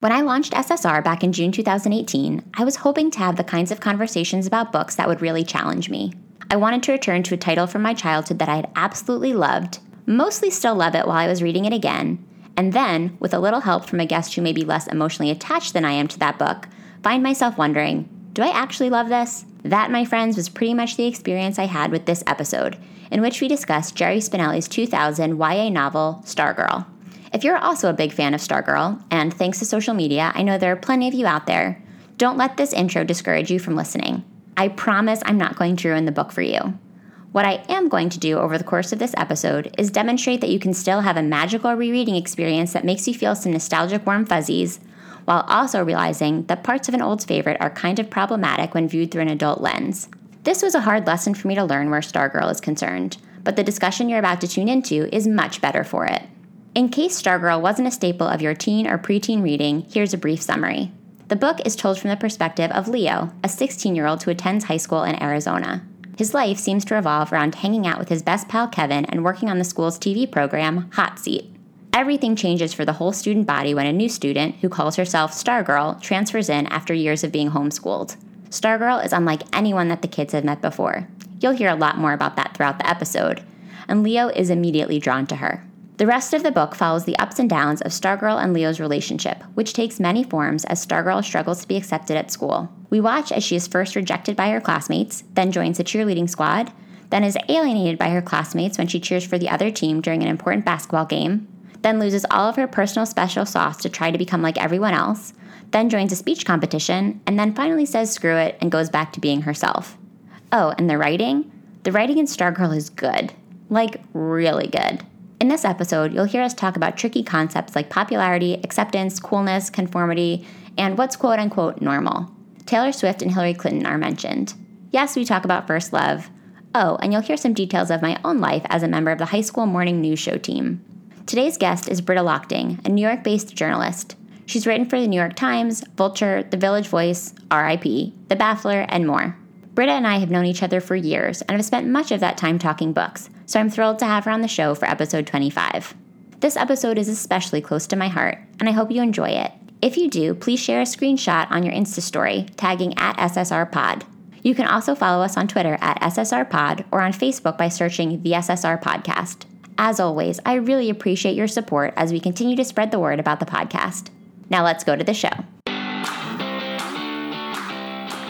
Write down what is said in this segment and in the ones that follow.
When I launched SSR back in June 2018, I was hoping to have the kinds of conversations about books that would really challenge me. I wanted to return to a title from my childhood that I had absolutely loved, mostly still love it while I was reading it again, and then, with a little help from a guest who may be less emotionally attached than I am to that book, find myself wondering do I actually love this? That, my friends, was pretty much the experience I had with this episode, in which we discussed Jerry Spinelli's 2000 YA novel, Stargirl. If you're also a big fan of Stargirl, and thanks to social media, I know there are plenty of you out there, don't let this intro discourage you from listening. I promise I'm not going to ruin the book for you. What I am going to do over the course of this episode is demonstrate that you can still have a magical rereading experience that makes you feel some nostalgic warm fuzzies, while also realizing that parts of an old favorite are kind of problematic when viewed through an adult lens. This was a hard lesson for me to learn where Stargirl is concerned, but the discussion you're about to tune into is much better for it. In case Stargirl wasn't a staple of your teen or preteen reading, here's a brief summary. The book is told from the perspective of Leo, a 16 year old who attends high school in Arizona. His life seems to revolve around hanging out with his best pal Kevin and working on the school's TV program, Hot Seat. Everything changes for the whole student body when a new student, who calls herself Stargirl, transfers in after years of being homeschooled. Stargirl is unlike anyone that the kids have met before. You'll hear a lot more about that throughout the episode, and Leo is immediately drawn to her. The rest of the book follows the ups and downs of Stargirl and Leo's relationship, which takes many forms as Stargirl struggles to be accepted at school. We watch as she is first rejected by her classmates, then joins the cheerleading squad, then is alienated by her classmates when she cheers for the other team during an important basketball game, then loses all of her personal special sauce to try to become like everyone else, then joins a speech competition, and then finally says screw it and goes back to being herself. Oh, and the writing? The writing in Stargirl is good. Like, really good. In this episode, you'll hear us talk about tricky concepts like popularity, acceptance, coolness, conformity, and what's quote unquote normal. Taylor Swift and Hillary Clinton are mentioned. Yes, we talk about first love. Oh, and you'll hear some details of my own life as a member of the high school morning news show team. Today's guest is Britta Lokting, a New York based journalist. She's written for the New York Times, Vulture, The Village Voice, RIP, The Baffler, and more. Britta and I have known each other for years and have spent much of that time talking books, so I'm thrilled to have her on the show for episode 25. This episode is especially close to my heart, and I hope you enjoy it. If you do, please share a screenshot on your Insta story, tagging at SSR Pod. You can also follow us on Twitter at SSR Pod or on Facebook by searching the SSR Podcast. As always, I really appreciate your support as we continue to spread the word about the podcast. Now let's go to the show.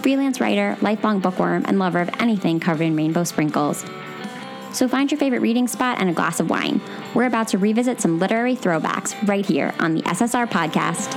freelance writer, lifelong bookworm, and lover of anything covered in rainbow sprinkles. So find your favorite reading spot and a glass of wine. We're about to revisit some literary throwbacks right here on the SSR podcast.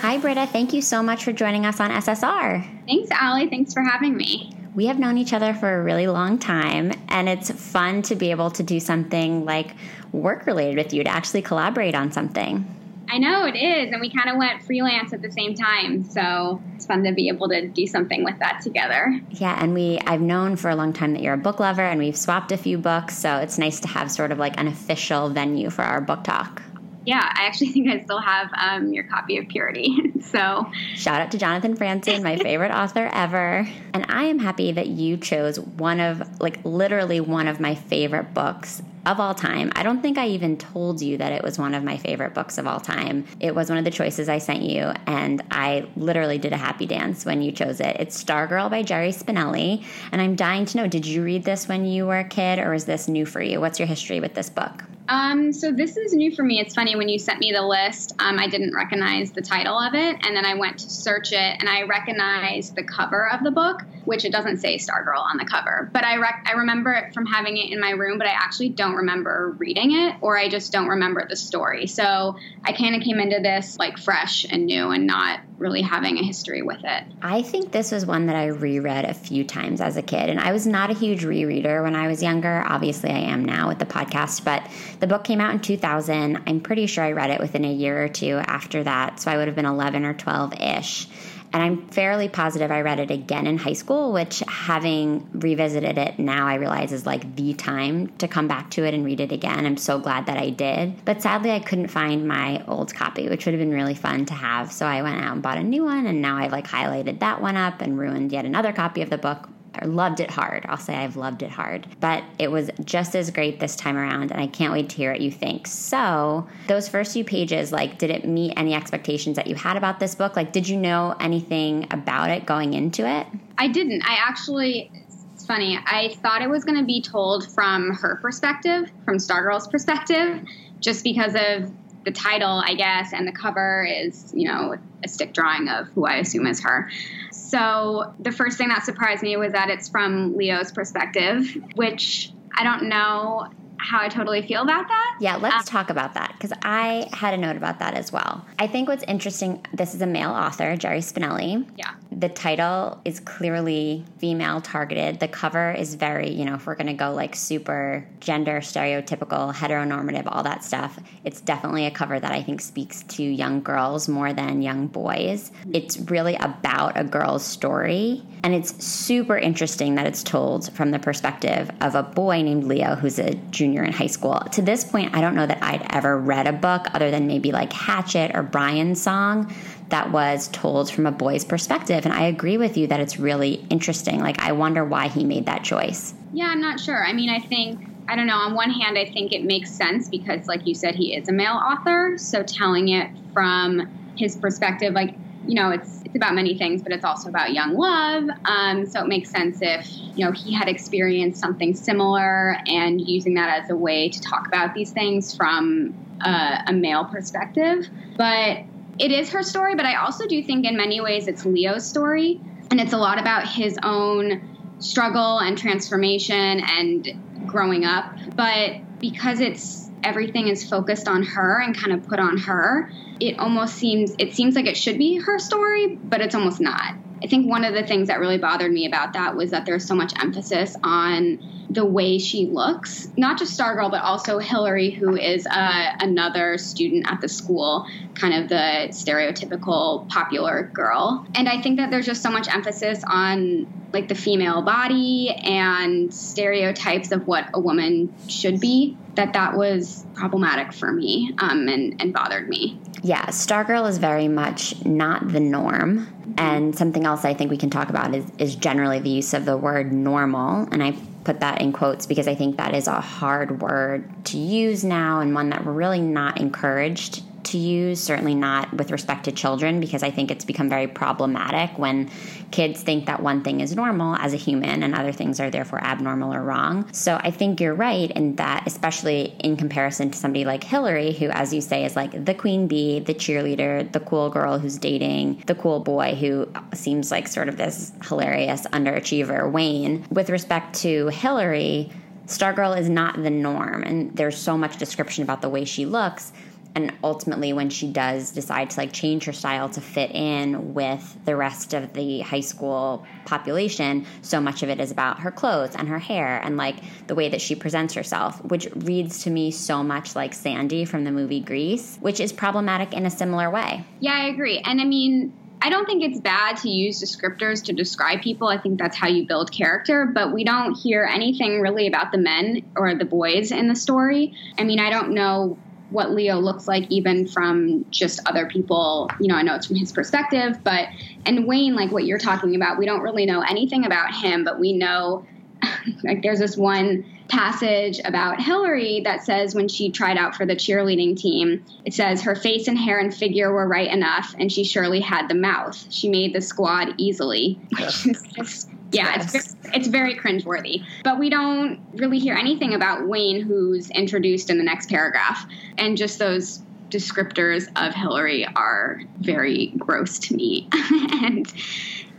Hi, Britta. Thank you so much for joining us on SSR. Thanks, Alli. Thanks for having me. We have known each other for a really long time, and it's fun to be able to do something like work related with you to actually collaborate on something. I know it is, and we kind of went freelance at the same time, so it's fun to be able to do something with that together. Yeah, and we I've known for a long time that you're a book lover, and we've swapped a few books, so it's nice to have sort of like an official venue for our book talk. Yeah, I actually think I still have um, your copy of Purity. so, shout out to Jonathan Franzen, my favorite author ever. And I am happy that you chose one of, like, literally one of my favorite books of all time. I don't think I even told you that it was one of my favorite books of all time. It was one of the choices I sent you, and I literally did a happy dance when you chose it. It's Stargirl by Jerry Spinelli, and I'm dying to know did you read this when you were a kid, or is this new for you? What's your history with this book? Um, so this is new for me. It's funny when you sent me the list, um, I didn't recognize the title of it, and then I went to search it, and I recognized the cover of the book, which it doesn't say Stargirl on the cover, but I rec- I remember it from having it in my room, but I actually don't remember reading it, or I just don't remember the story. So I kind of came into this like fresh and new, and not really having a history with it. I think this was one that I reread a few times as a kid, and I was not a huge rereader when I was younger. Obviously, I am now with the podcast, but the book came out in 2000. I'm pretty sure I read it within a year or two after that, so I would have been 11 or 12 ish. And I'm fairly positive I read it again in high school, which having revisited it now, I realize is like the time to come back to it and read it again. I'm so glad that I did. But sadly, I couldn't find my old copy, which would have been really fun to have. So I went out and bought a new one, and now I've like highlighted that one up and ruined yet another copy of the book I loved it hard. I'll say I've loved it hard. But it was just as great this time around, and I can't wait to hear what you think. So, those first few pages, like, did it meet any expectations that you had about this book? Like, did you know anything about it going into it? I didn't. I actually, it's funny, I thought it was going to be told from her perspective, from Stargirl's perspective, just because of the title, I guess, and the cover is, you know, a stick drawing of who I assume is her. So the first thing that surprised me was that it's from Leo's perspective, which I don't know how I totally feel about that. Yeah, let's um, talk about that because I had a note about that as well. I think what's interesting this is a male author, Jerry Spinelli. Yeah. The title is clearly female targeted. The cover is very, you know, if we're going to go like super gender stereotypical, heteronormative, all that stuff, it's definitely a cover that I think speaks to young girls more than young boys. It's really about a girl's story. And it's super interesting that it's told from the perspective of a boy named Leo who's a junior in high school. To this point, I don't know that I'd ever read a book other than maybe like Hatchet or Brian's Song that was told from a boy's perspective. And I agree with you that it's really interesting. Like, I wonder why he made that choice. Yeah, I'm not sure. I mean, I think I don't know. On one hand, I think it makes sense because, like you said, he is a male author. So telling it from his perspective, like you know, it's it's about many things, but it's also about young love. Um, so it makes sense if you know he had experienced something similar and using that as a way to talk about these things from a, a male perspective. But it is her story, but I also do think in many ways it's Leo's story, and it's a lot about his own struggle and transformation and growing up. But because it's everything is focused on her and kind of put on her, it almost seems it seems like it should be her story, but it's almost not. I think one of the things that really bothered me about that was that there's so much emphasis on the way she looks, not just Stargirl, but also Hillary, who is uh, another student at the school, kind of the stereotypical popular girl. And I think that there's just so much emphasis on like the female body and stereotypes of what a woman should be that that was problematic for me um, and, and bothered me. Yeah, Stargirl is very much not the norm. And something else I think we can talk about is, is generally the use of the word normal. And I put that in quotes because I think that is a hard word to use now and one that we're really not encouraged to use, certainly not with respect to children, because I think it's become very problematic when kids think that one thing is normal as a human and other things are therefore abnormal or wrong. So I think you're right in that, especially in comparison to somebody like Hillary, who, as you say, is like the queen bee, the cheerleader, the cool girl who's dating the cool boy who seems like sort of this hilarious underachiever, Wayne. With respect to Hillary, Stargirl is not the norm, and there's so much description about the way she looks and ultimately when she does decide to like change her style to fit in with the rest of the high school population so much of it is about her clothes and her hair and like the way that she presents herself which reads to me so much like sandy from the movie grease which is problematic in a similar way yeah i agree and i mean I don't think it's bad to use descriptors to describe people. I think that's how you build character, but we don't hear anything really about the men or the boys in the story. I mean, I don't know what Leo looks like, even from just other people. You know, I know it's from his perspective, but and Wayne, like what you're talking about, we don't really know anything about him, but we know like there's this one passage about Hillary that says when she tried out for the cheerleading team, it says her face and hair and figure were right enough, and she surely had the mouth. She made the squad easily, which is just yeah, yes. it's it's very cringeworthy. But we don't really hear anything about Wayne, who's introduced in the next paragraph, and just those descriptors of Hillary are very gross to me, and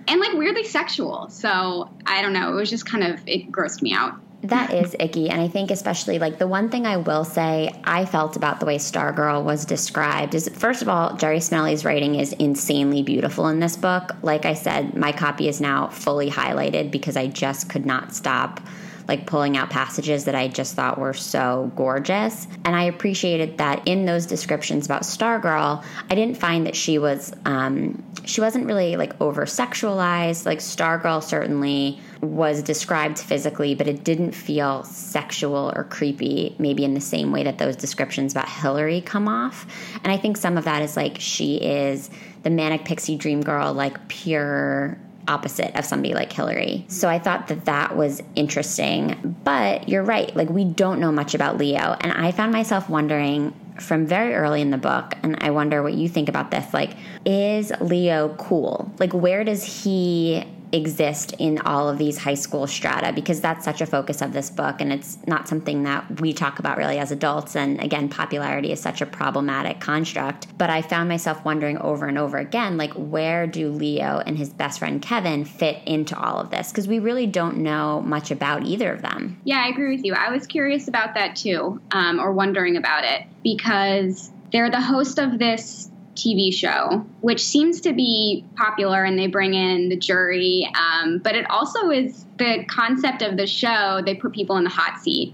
and like weirdly sexual. So I don't know. It was just kind of it grossed me out. That is icky. And I think, especially, like, the one thing I will say I felt about the way Stargirl was described is first of all, Jerry Spinelli's writing is insanely beautiful in this book. Like I said, my copy is now fully highlighted because I just could not stop like pulling out passages that I just thought were so gorgeous. And I appreciated that in those descriptions about Stargirl, I didn't find that she was um, she wasn't really like over sexualized. Like Stargirl certainly was described physically, but it didn't feel sexual or creepy, maybe in the same way that those descriptions about Hillary come off. And I think some of that is like she is the manic pixie dream girl, like pure opposite of somebody like Hillary. So I thought that that was interesting. But you're right, like we don't know much about Leo. And I found myself wondering from very early in the book, and I wonder what you think about this like, is Leo cool? Like, where does he exist in all of these high school strata because that's such a focus of this book and it's not something that we talk about really as adults. And again popularity is such a problematic construct. But i found myself wondering over and over again like where do leo and his best friend kevin fit into all of this? Because we really don't know much about either of them. Yeah i agree with you. I was curious about that too um, or wondering about it because they're the host of this TV show, which seems to be popular, and they bring in the jury. Um, but it also is the concept of the show. They put people in the hot seat,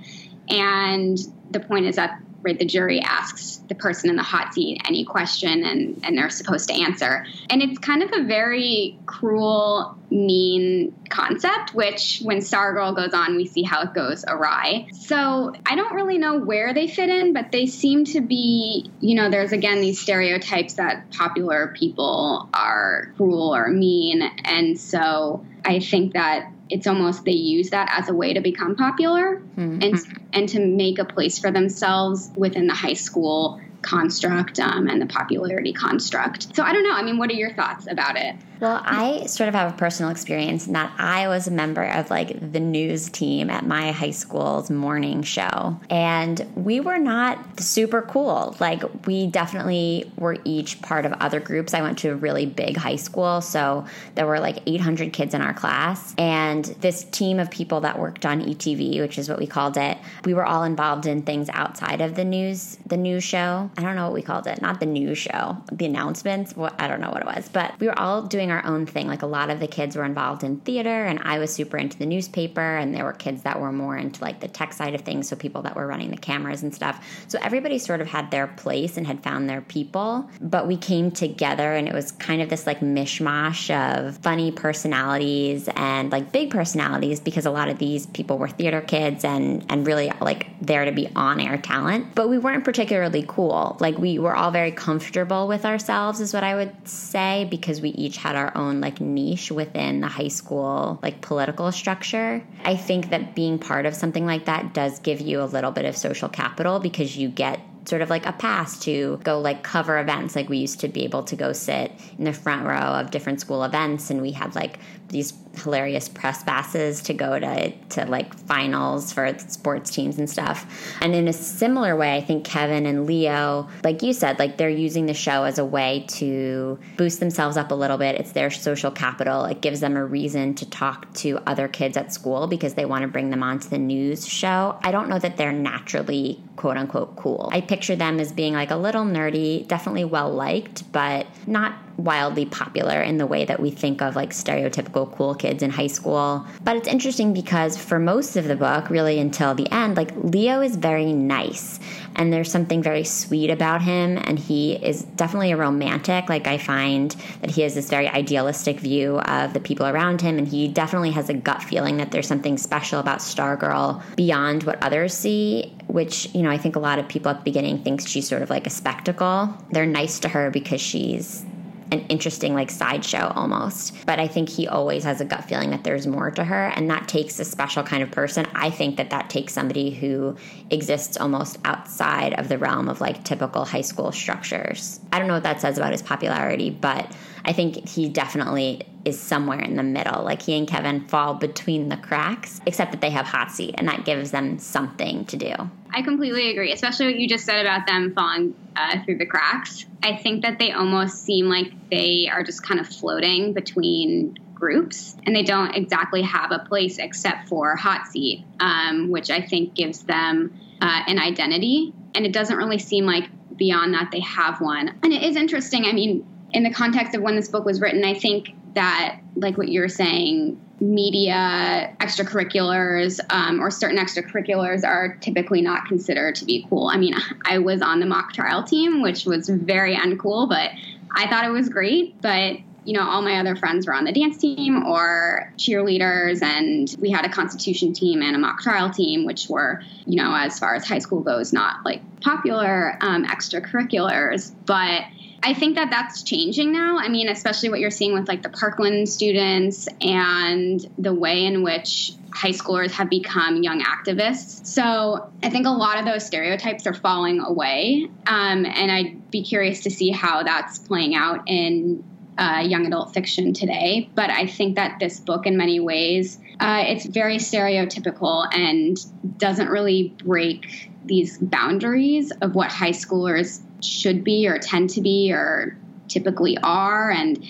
and the point is that right the jury asks the person in the hot seat any question and and they're supposed to answer. And it's kind of a very cruel mean concept which when stargirl goes on we see how it goes awry. So i don't really know where they fit in but they seem to be you know there's again these stereotypes that popular people are cruel or mean. And so i think that it's almost they use that as a way to become popular mm-hmm. and and to make a place for themselves within the high school construct um, and the popularity construct. So I don't know. I mean, what are your thoughts about it? Well, I sort of have a personal experience in that I was a member of like the news team at my high school's morning show. And we were not super cool. Like, we definitely were each part of other groups. I went to a really big high school. So there were like 800 kids in our class. And this team of people that worked on ETV, which is what we called it, we were all involved in things outside of the news, the news show. I don't know what we called it. Not the news show, the announcements. I don't know what it was. But we were all doing our own thing. Like a lot of the kids were involved in theater, and I was super into the newspaper, and there were kids that were more into like the tech side of things, so people that were running the cameras and stuff. So everybody sort of had their place and had found their people, but we came together, and it was kind of this like mishmash of funny personalities and like big personalities because a lot of these people were theater kids and and really like there to be on air talent, but we weren't particularly cool. Like we were all very comfortable with ourselves, is what I would say, because we each had our own like niche within the high school like political structure. I think that being part of something like that does give you a little bit of social capital because you get sort of like a pass to go like cover events like we used to be able to go sit in the front row of different school events and we had like these hilarious press passes to go to to like finals for sports teams and stuff. And in a similar way, I think Kevin and Leo, like you said, like they're using the show as a way to boost themselves up a little bit. It's their social capital. It gives them a reason to talk to other kids at school because they want to bring them onto the news show. I don't know that they're naturally quote unquote cool. I picture them as being like a little nerdy, definitely well liked, but not wildly popular in the way that we think of like stereotypical cool kids in high school. But it's interesting because for most of the book, really until the end, like Leo is very nice and there's something very sweet about him and he is definitely a romantic. Like I find that he has this very idealistic view of the people around him and he definitely has a gut feeling that there's something special about Stargirl beyond what others see, which, you know, I think a lot of people at the beginning thinks she's sort of like a spectacle. They're nice to her because she's an interesting like sideshow almost. But I think he always has a gut feeling that there's more to her, and that takes a special kind of person. I think that that takes somebody who exists almost outside of the realm of like typical high school structures. I don't know what that says about his popularity, but I think he definitely is somewhere in the middle. Like he and Kevin fall between the cracks, except that they have hot seat, and that gives them something to do. I completely agree, especially what you just said about them falling uh, through the cracks. I think that they almost seem like they are just kind of floating between groups, and they don't exactly have a place except for Hot Seat, um, which I think gives them uh, an identity. And it doesn't really seem like beyond that they have one. And it is interesting. I mean, in the context of when this book was written, I think that, like what you're saying, media extracurriculars um, or certain extracurriculars are typically not considered to be cool. I mean, I was on the mock trial team, which was very uncool, but I thought it was great. But you know, all my other friends were on the dance team or cheerleaders, and we had a constitution team and a mock trial team, which were, you know, as far as high school goes, not like popular um, extracurriculars. But I think that that's changing now. I mean, especially what you're seeing with like the Parkland students and the way in which high schoolers have become young activists. So I think a lot of those stereotypes are falling away. Um, and I'd be curious to see how that's playing out in uh, young adult fiction today. But I think that this book, in many ways, uh, it's very stereotypical and doesn't really break these boundaries of what high schoolers should be or tend to be or typically are. And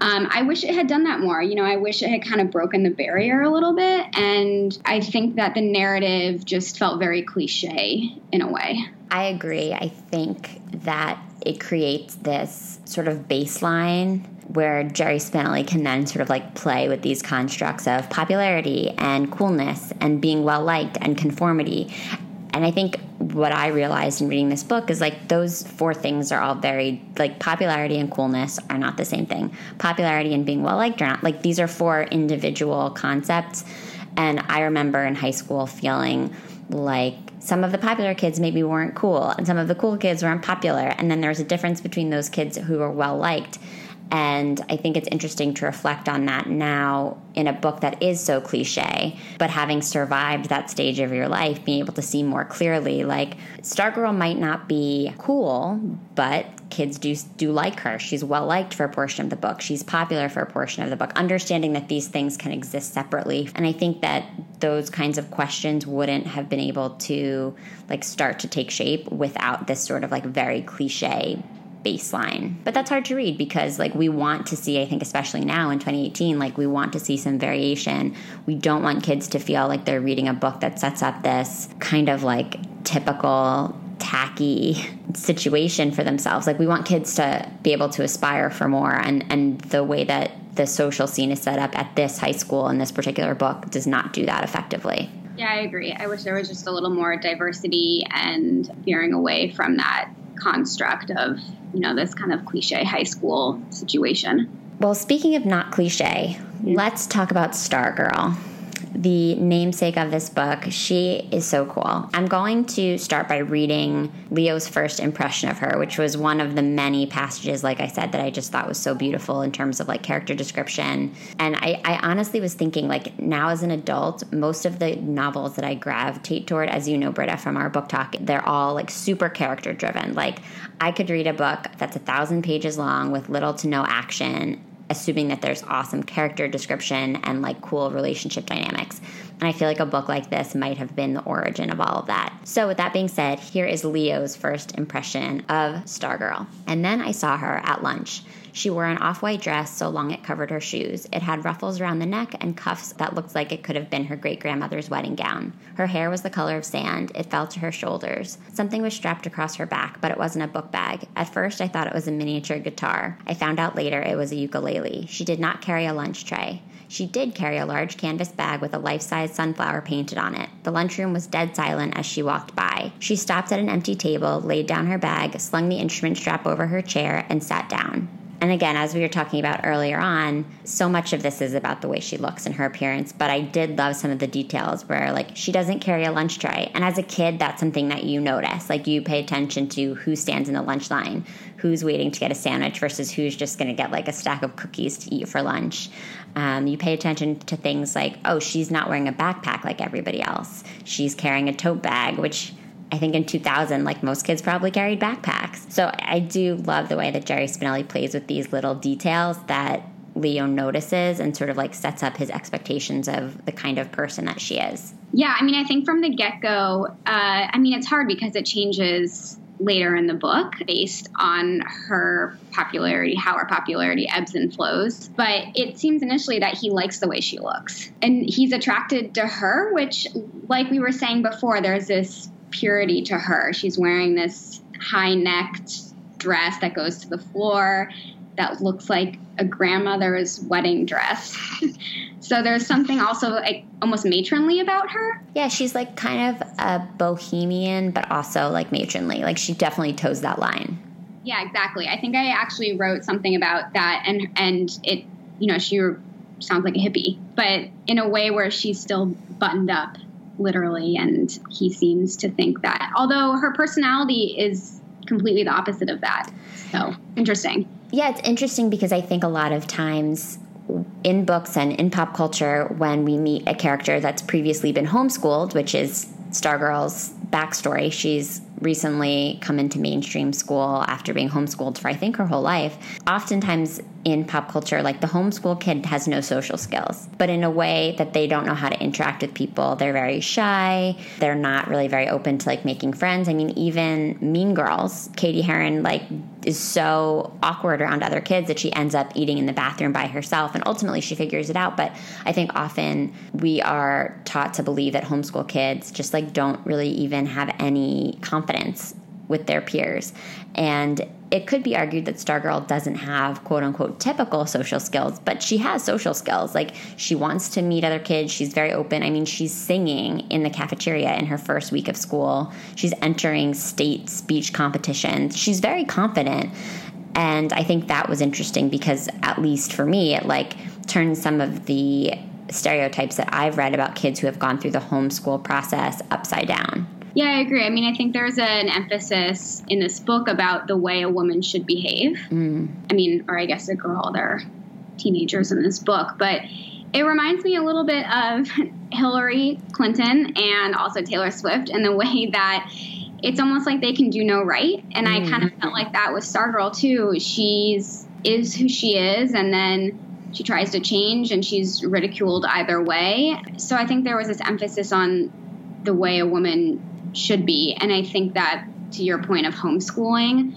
um, I wish it had done that more. You know, I wish it had kind of broken the barrier a little bit. And I think that the narrative just felt very cliche in a way. I agree. I think that it creates this sort of baseline where Jerry Spinelli can then sort of like play with these constructs of popularity and coolness and being well liked and conformity. And I think what I realized in reading this book is like those four things are all very like popularity and coolness are not the same thing. Popularity and being well liked are not like these are four individual concepts. And I remember in high school feeling like some of the popular kids maybe weren't cool and some of the cool kids weren't popular. And then there was a difference between those kids who were well liked and I think it's interesting to reflect on that now in a book that is so cliche, but having survived that stage of your life, being able to see more clearly like Stargirl might not be cool, but kids do do like her. She's well liked for a portion of the book. She's popular for a portion of the book. Understanding that these things can exist separately. And I think that those kinds of questions wouldn't have been able to like start to take shape without this sort of like very cliche baseline. But that's hard to read because like we want to see, I think especially now in 2018, like we want to see some variation. We don't want kids to feel like they're reading a book that sets up this kind of like typical tacky situation for themselves. Like we want kids to be able to aspire for more and and the way that the social scene is set up at this high school in this particular book does not do that effectively. Yeah, I agree. I wish there was just a little more diversity and veering away from that construct of you know, this kind of cliche high school situation. Well, speaking of not cliche, let's talk about Stargirl the namesake of this book. She is so cool. I'm going to start by reading Leo's first impression of her, which was one of the many passages, like I said, that I just thought was so beautiful in terms of like character description. And I, I honestly was thinking, like, now as an adult, most of the novels that I gravitate toward, as you know, Britta, from our book talk, they're all like super character driven. Like, I could read a book that's a thousand pages long with little to no action assuming that there's awesome character description and like cool relationship dynamics. And I feel like a book like this might have been the origin of all of that. So, with that being said, here is Leo's first impression of Stargirl. And then I saw her at lunch. She wore an off white dress so long it covered her shoes. It had ruffles around the neck and cuffs that looked like it could have been her great grandmother's wedding gown. Her hair was the color of sand. It fell to her shoulders. Something was strapped across her back, but it wasn't a book bag. At first, I thought it was a miniature guitar. I found out later it was a ukulele. She did not carry a lunch tray. She did carry a large canvas bag with a life size sunflower painted on it. The lunchroom was dead silent as she walked by. She stopped at an empty table, laid down her bag, slung the instrument strap over her chair, and sat down. And again, as we were talking about earlier on, so much of this is about the way she looks and her appearance. But I did love some of the details where, like, she doesn't carry a lunch tray. And as a kid, that's something that you notice. Like, you pay attention to who stands in the lunch line, who's waiting to get a sandwich versus who's just going to get like a stack of cookies to eat for lunch. Um, you pay attention to things like, oh, she's not wearing a backpack like everybody else. She's carrying a tote bag, which I think in 2000, like most kids probably carried backpacks. So I do love the way that Jerry Spinelli plays with these little details that Leo notices and sort of like sets up his expectations of the kind of person that she is. Yeah, I mean, I think from the get go, uh, I mean, it's hard because it changes later in the book based on her popularity, how her popularity ebbs and flows. But it seems initially that he likes the way she looks. And he's attracted to her, which, like we were saying before, there's this purity to her. She's wearing this high necked dress that goes to the floor that looks like a grandmother's wedding dress. so there's something also like almost matronly about her. Yeah, she's like kind of a bohemian, but also like matronly. Like she definitely toes that line. Yeah, exactly. I think I actually wrote something about that, and and it, you know, she sounds like a hippie, but in a way where she's still buttoned up, literally, and he seems to think that. Although her personality is completely the opposite of that. So interesting. Yeah, it's interesting because I think a lot of times in books and in pop culture, when we meet a character that's previously been homeschooled, which is Stargirl's backstory, she's recently come into mainstream school after being homeschooled for I think her whole life. Oftentimes in pop culture, like the homeschool kid has no social skills, but in a way that they don't know how to interact with people. They're very shy. They're not really very open to like making friends. I mean, even Mean Girls, Cady Heron, like is so awkward around other kids that she ends up eating in the bathroom by herself. And ultimately she figures it out. But I think often we are taught to believe that homeschool kids just like don't really even have any confidence with their peers. And it could be argued that Stargirl doesn't have quote unquote typical social skills, but she has social skills. Like she wants to meet other kids. She's very open. I mean, she's singing in the cafeteria in her first week of school. She's entering state speech competitions. She's very confident. And I think that was interesting because, at least for me, it like turned some of the stereotypes that I've read about kids who have gone through the homeschool process upside down. Yeah, I agree. I mean, I think there's an emphasis in this book about the way a woman should behave. Mm. I mean, or I guess a girl, they're teenagers in this book, but it reminds me a little bit of Hillary Clinton and also Taylor Swift and the way that it's almost like they can do no right. And mm. I kind of felt like that with Stargirl too. She's is who she is, and then she tries to change and she's ridiculed either way. So I think there was this emphasis on the way a woman should be. And I think that, to your point of homeschooling,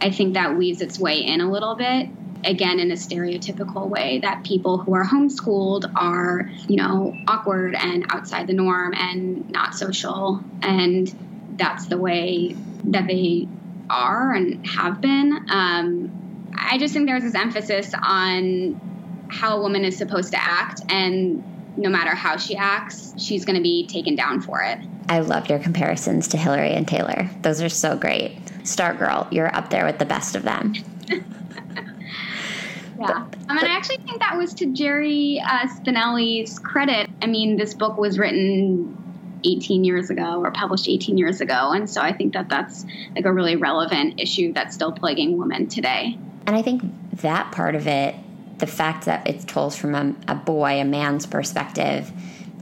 I think that weaves its way in a little bit. Again, in a stereotypical way, that people who are homeschooled are, you know, awkward and outside the norm and not social. And that's the way that they are and have been. Um, I just think there's this emphasis on how a woman is supposed to act, and no matter how she acts, she's going to be taken down for it. I loved your comparisons to Hillary and Taylor. Those are so great. Stargirl, you're up there with the best of them. yeah. But, I mean, I actually think that was to Jerry uh, Spinelli's credit. I mean, this book was written 18 years ago or published 18 years ago. And so I think that that's like a really relevant issue that's still plaguing women today. And I think that part of it, the fact that it's told from a, a boy, a man's perspective,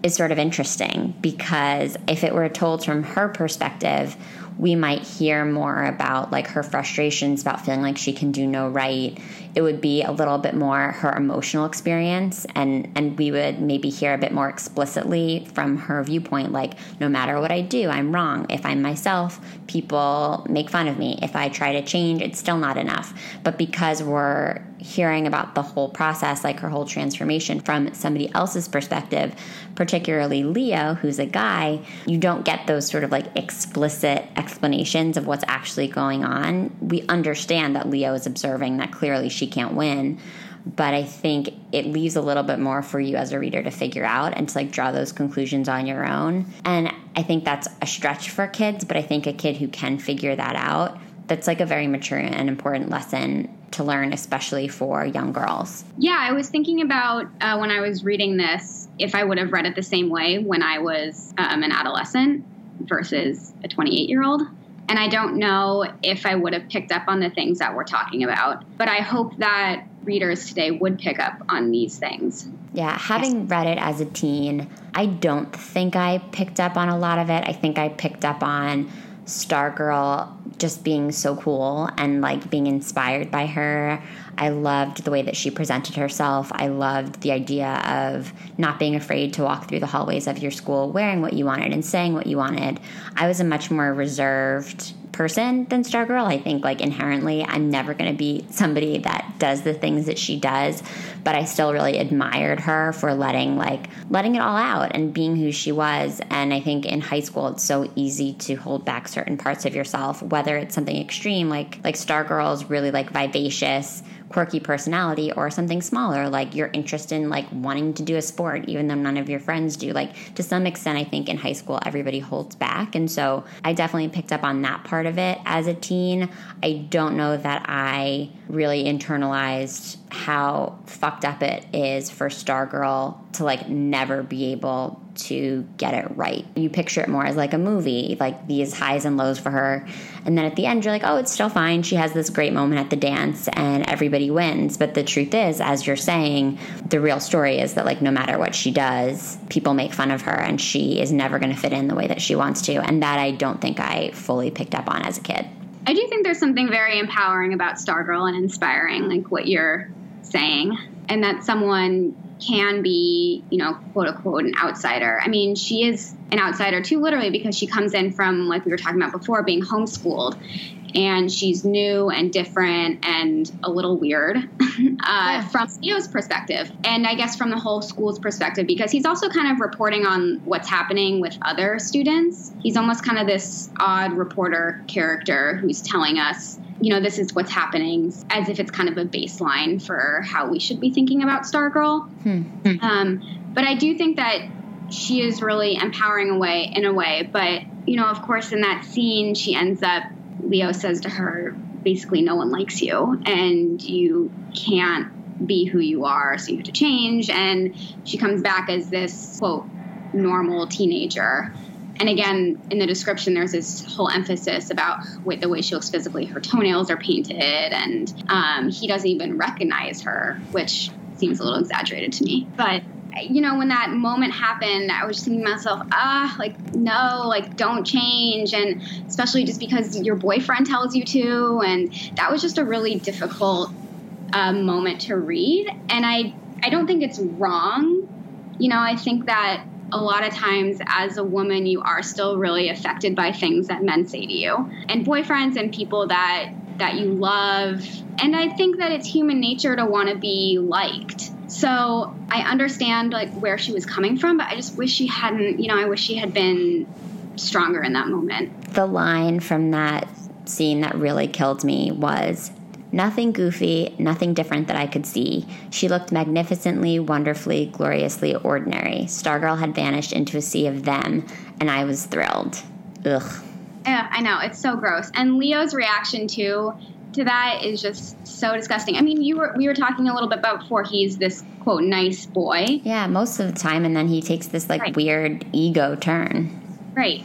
is sort of interesting because if it were told from her perspective, we might hear more about like her frustrations about feeling like she can do no right it would be a little bit more her emotional experience and and we would maybe hear a bit more explicitly from her viewpoint like no matter what I do I'm wrong. If I'm myself people make fun of me. If I try to change it's still not enough. But because we're hearing about the whole process like her whole transformation from somebody else's perspective particularly Leo who's a guy you don't get those sort of like explicit explanations of what's actually going on. We understand that Leo is observing that clearly she she can't win but I think it leaves a little bit more for you as a reader to figure out and to like draw those conclusions on your own. And I think that's a stretch for kids, but I think a kid who can figure that out, that's like a very mature and important lesson to learn, especially for young girls. Yeah, I was thinking about uh, when I was reading this, if I would have read it the same way when I was um, an adolescent versus a 28 year old. And I don't know if I would have picked up on the things that we're talking about. But I hope that readers today would pick up on these things. Yeah, having read it as a teen, I don't think I picked up on a lot of it. I think I picked up on Stargirl just being so cool and like being inspired by her. I loved the way that she presented herself. I loved the idea of not being afraid to walk through the hallways of your school wearing what you wanted and saying what you wanted. I was a much more reserved person than Stargirl. I think like inherently I'm never going to be somebody that does the things that she does, but I still really admired her for letting like letting it all out and being who she was. And I think in high school it's so easy to hold back certain parts of yourself, whether it's something extreme like like Stargirl is really like vivacious quirky personality or something smaller like your interest in like wanting to do a sport even though none of your friends do like to some extent i think in high school everybody holds back. And so i definitely picked up on that part of it as a teen. I don't know that i really internalized how fucked up it is for stargirl to like never be able to get it right. You picture it more as like a movie, like these highs and lows for her. And then at the end, you're like, oh, it's still fine. She has this great moment at the dance and everybody wins. But the truth is, as you're saying, the real story is that, like, no matter what she does, people make fun of her and she is never going to fit in the way that she wants to. And that I don't think I fully picked up on as a kid. I do think there's something very empowering about Stargirl and inspiring, like what you're saying, and that someone can be, you know, quote unquote, an outsider. I mean, she is an outsider too, literally, because she comes in from, like we were talking about before, being homeschooled. And she's new and different and a little weird uh, yeah. from Leo's perspective. And I guess from the whole school's perspective, because he's also kind of reporting on what's happening with other students. He's almost kind of this odd reporter character who's telling us you know, this is what's happening, as if it's kind of a baseline for how we should be thinking about Stargirl. Hmm. Um, but I do think that she is really empowering away in a way. But you know, of course, in that scene, she ends up. Leo says to her, basically, no one likes you, and you can't be who you are, so you have to change. And she comes back as this quote normal teenager and again, in the description, there's this whole emphasis about with the way she looks physically. Her toenails are painted, and um, he doesn't even recognize her, which seems a little exaggerated to me. But you know, when that moment happened, I was thinking to myself, ah, like, no, like, don't change. And especially just because your boyfriend tells you to. And that was just a really difficult uh, moment to read. And I, I don't think it's wrong. You know, I think that a lot of times as a woman you are still really affected by things that men say to you and boyfriends and people that that you love and i think that it's human nature to want to be liked so i understand like where she was coming from but i just wish she hadn't you know i wish she had been stronger in that moment the line from that scene that really killed me was Nothing goofy, nothing different that I could see. She looked magnificently, wonderfully, gloriously ordinary. Stargirl had vanished into a sea of them, and I was thrilled. Ugh. Yeah, I know. It's so gross. And Leo's reaction, too, to that is just so disgusting. I mean, you were we were talking a little bit about before he's this quote nice boy. Yeah, most of the time and then he takes this like right. weird ego turn. Right.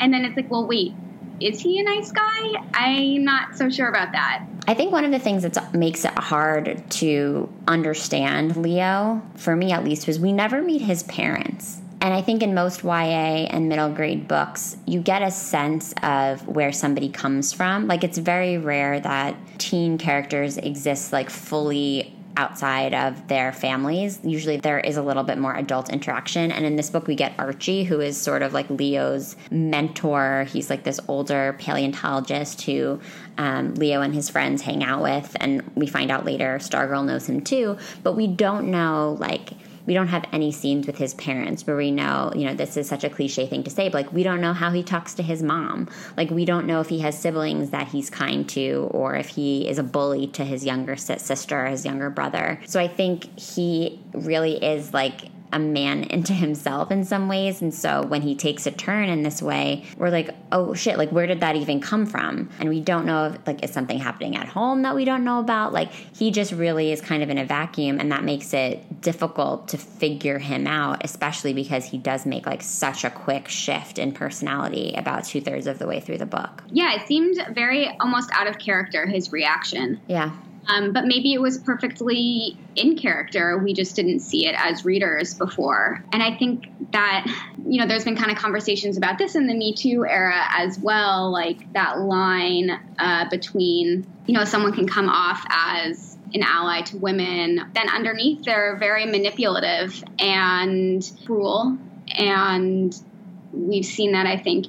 And then it's like, well, wait, is he a nice guy? I'm not so sure about that. I think one of the things that makes it hard to understand Leo, for me at least, was we never meet his parents. And I think in most YA and middle grade books, you get a sense of where somebody comes from. Like it's very rare that teen characters exist like fully outside of their families. Usually there is a little bit more adult interaction. And in this book, we get Archie, who is sort of like Leo's mentor. He's like this older paleontologist who um, Leo and his friends hang out with. And we find out later Stargirl knows him too. But we don't know, like, we don't have any scenes with his parents where we know, you know, this is such a cliche thing to say, but like we don't know how he talks to his mom. Like we don't know if he has siblings that he's kind to or if he is a bully to his younger sister or his younger brother. So I think he really is like a man into himself in some ways. And so when he takes a turn in this way, we're like, oh shit, like where did that even come from? And we don't know if like is something happening at home that we don't know about. Like he just really is kind of in a vacuum and that makes it difficult to figure him out, especially because he does make like such a quick shift in personality about two thirds of the way through the book. Yeah, it seemed very almost out of character, his reaction. Yeah. Um, but maybe it was perfectly in character. We just didn't see it as readers before. And I think that, you know, there's been kind of conversations about this in the Me Too era as well, like that line uh, between, you know, someone can come off as an ally to women, then underneath they're very manipulative and cruel. And we've seen that, I think,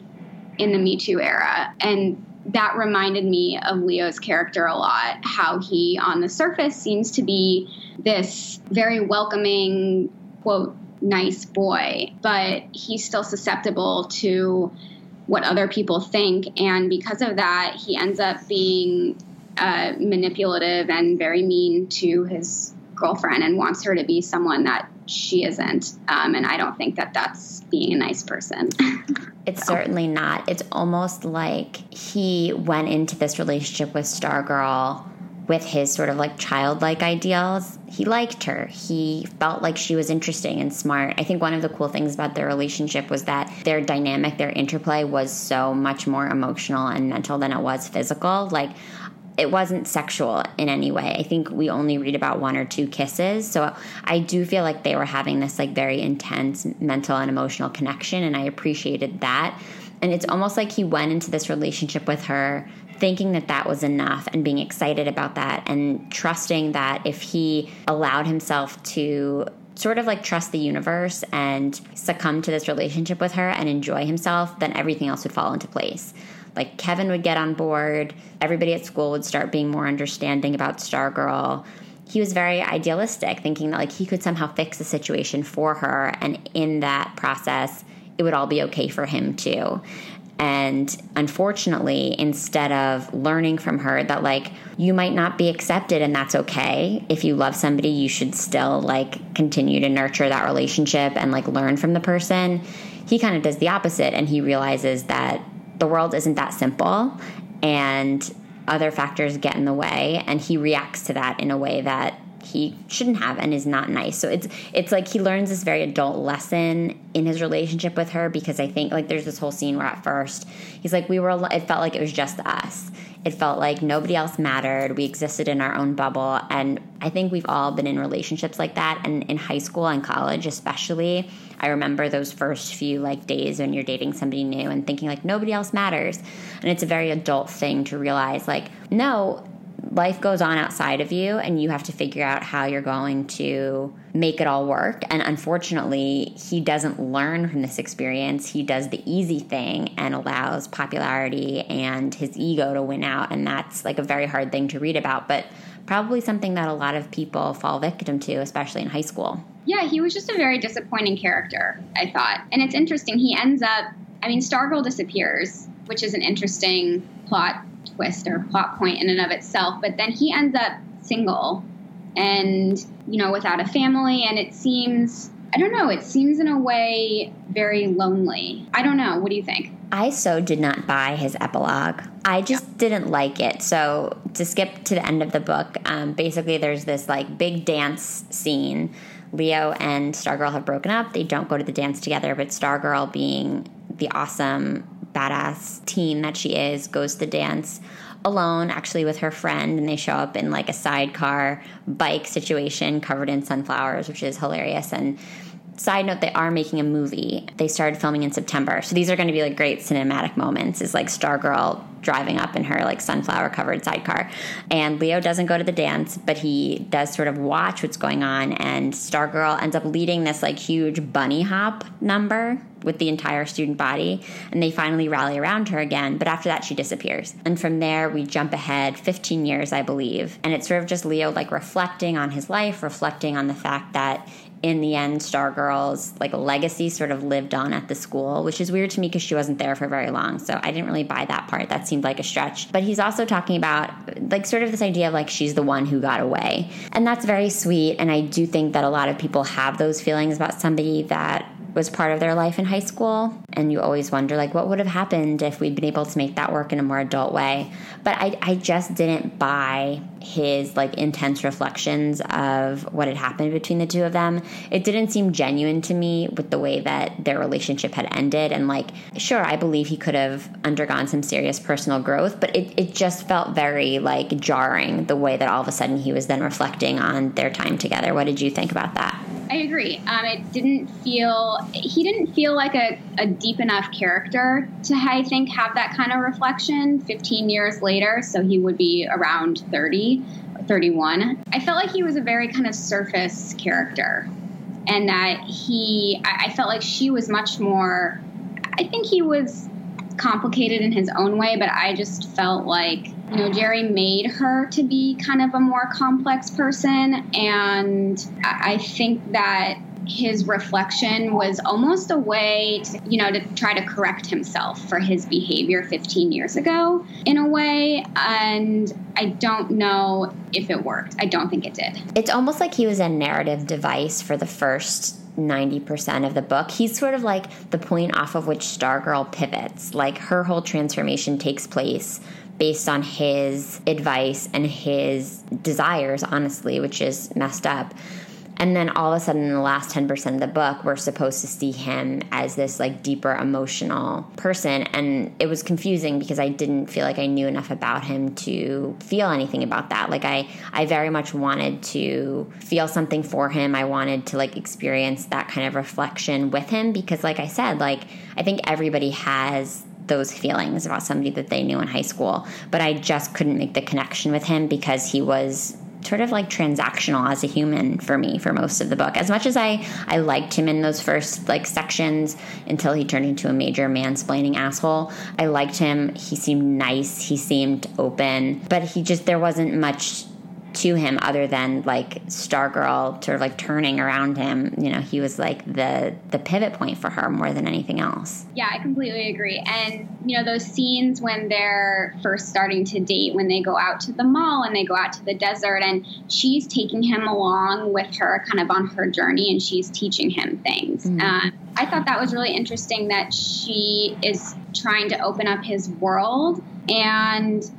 in the Me Too era. And that reminded me of Leo's character a lot. How he, on the surface, seems to be this very welcoming, quote, nice boy, but he's still susceptible to what other people think. And because of that, he ends up being uh, manipulative and very mean to his girlfriend and wants her to be someone that she isn't. Um, and I don't think that that's being a nice person. it's so. certainly not. It's almost like he went into this relationship with Stargirl with his sort of like childlike ideals. He liked her. He felt like she was interesting and smart. I think one of the cool things about their relationship was that their dynamic, their interplay was so much more emotional and mental than it was physical. Like, it wasn't sexual in any way. I think we only read about one or two kisses. So I do feel like they were having this like very intense mental and emotional connection and I appreciated that. And it's almost like he went into this relationship with her thinking that that was enough and being excited about that and trusting that if he allowed himself to sort of like trust the universe and succumb to this relationship with her and enjoy himself, then everything else would fall into place. Like Kevin would get on board, everybody at school would start being more understanding about Stargirl. He was very idealistic, thinking that like he could somehow fix the situation for her, and in that process, it would all be okay for him too. And unfortunately, instead of learning from her that, like, you might not be accepted and that's okay. If you love somebody, you should still, like, continue to nurture that relationship and, like, learn from the person. He kind of does the opposite and he realizes that the world isn't that simple and other factors get in the way. And he reacts to that in a way that he shouldn't have and is not nice. So it's it's like he learns this very adult lesson in his relationship with her because I think like there's this whole scene where at first he's like we were it felt like it was just us. It felt like nobody else mattered. We existed in our own bubble and I think we've all been in relationships like that and in high school and college especially. I remember those first few like days when you're dating somebody new and thinking like nobody else matters. And it's a very adult thing to realize like no, life goes on outside of you and you have to figure out how you're going to make it all work. And unfortunately he doesn't learn from this experience. He does the easy thing and allows popularity and his ego to win out. And that's like a very hard thing to read about but probably something that a lot of people fall victim to especially in high school. Yeah he was just a very disappointing character i thought. And it's interesting he ends up i mean stargirl disappears which is an interesting plot twist or plot point in and of itself. But then he ends up single and, you know, without a family. And it seems, I don't know, it seems in a way very lonely. I don't know. What do you think? I so did not buy his epilogue. I just yeah. didn't like it. So to skip to the end of the book, um, basically there's this like big dance scene. Leo and Stargirl have broken up. They don't go to the dance together, but Stargirl, being the awesome badass teen that she is, goes to dance alone, actually with her friend, and they show up in like a sidecar bike situation covered in sunflowers, which is hilarious. And side note, they are making a movie. They started filming in September, so these are going to be like great cinematic moments. Is like Stargirl driving up in her like sunflower covered sidecar. And Leo doesn't go to the dance, but he does sort of watch what's going on. And Stargirl ends up leading this like huge bunny hop number with the entire student body. And they finally rally around her again. But after that, she disappears. And from there, we jump ahead 15 years, I believe. And it's sort of just Leo like reflecting on his life, reflecting on the fact that in the end, Stargirl's like legacy sort of lived on at the school, which is weird to me because she wasn't there for very long. So I didn't really buy that part. That seemed like a stretch. But he's also talking about like sort of this idea of like she's the one who got away. And that's very sweet. And I do think that a lot of people have those feelings about somebody that was part of their life in high school and you always wonder like what would have happened if we'd been able to make that work in a more adult way. But i, I just didn't buy his like intense reflections of what had happened between the two of them. It didn't seem genuine to me with the way that their relationship had ended and like sure i believe he could have undergone some serious personal growth but it, it just felt very like jarring the way that all of a sudden he was then reflecting on their time together. What did you think about that? I agree. Um, it didn't feel he didn't feel like a, a deep enough character to I think have that kind of reflection 15 years later. So he would be around 30, 31. I felt like he was a very kind of surface character, and that he I, I felt like she was much more. I think he was complicated in his own way, but I just felt like, you know, Jerry made her to be kind of a more complex person. And I think that his reflection was almost a way to, you know, to try to correct himself for his behavior 15 years ago in a way. And I don't know if it worked. I don't think it did. It's almost like he was a narrative device for the first 90% of the book. He's sort of like the point off of which Stargirl pivots. Like her whole transformation takes place based on his advice and his desires, honestly, which is messed up. And then all of a sudden, in the last 10% of the book, we're supposed to see him as this like deeper emotional person. And it was confusing because I didn't feel like I knew enough about him to feel anything about that. Like I, I very much wanted to feel something for him. I wanted to like experience that kind of reflection with him because, like I said, like I think everybody has those feelings about somebody that they knew in high school. But I just couldn't make the connection with him because he was sort of like transactional as a human for me for most of the book. As much as I I liked him in those first like sections until he turned into a major mansplaining asshole, I liked him. He seemed nice, he seemed open, but he just there wasn't much to him other than like Stargirl sort of like turning around him. You know, he was like the the pivot point for her more than anything else. Yeah, I completely agree. And you know, those scenes when they're first starting to date, when they go out to the mall and they go out to the desert, and she's taking him along with her, kind of on her journey, and she's teaching him things. Mm-hmm. Uh, I thought that was really interesting that she is trying to open up his world and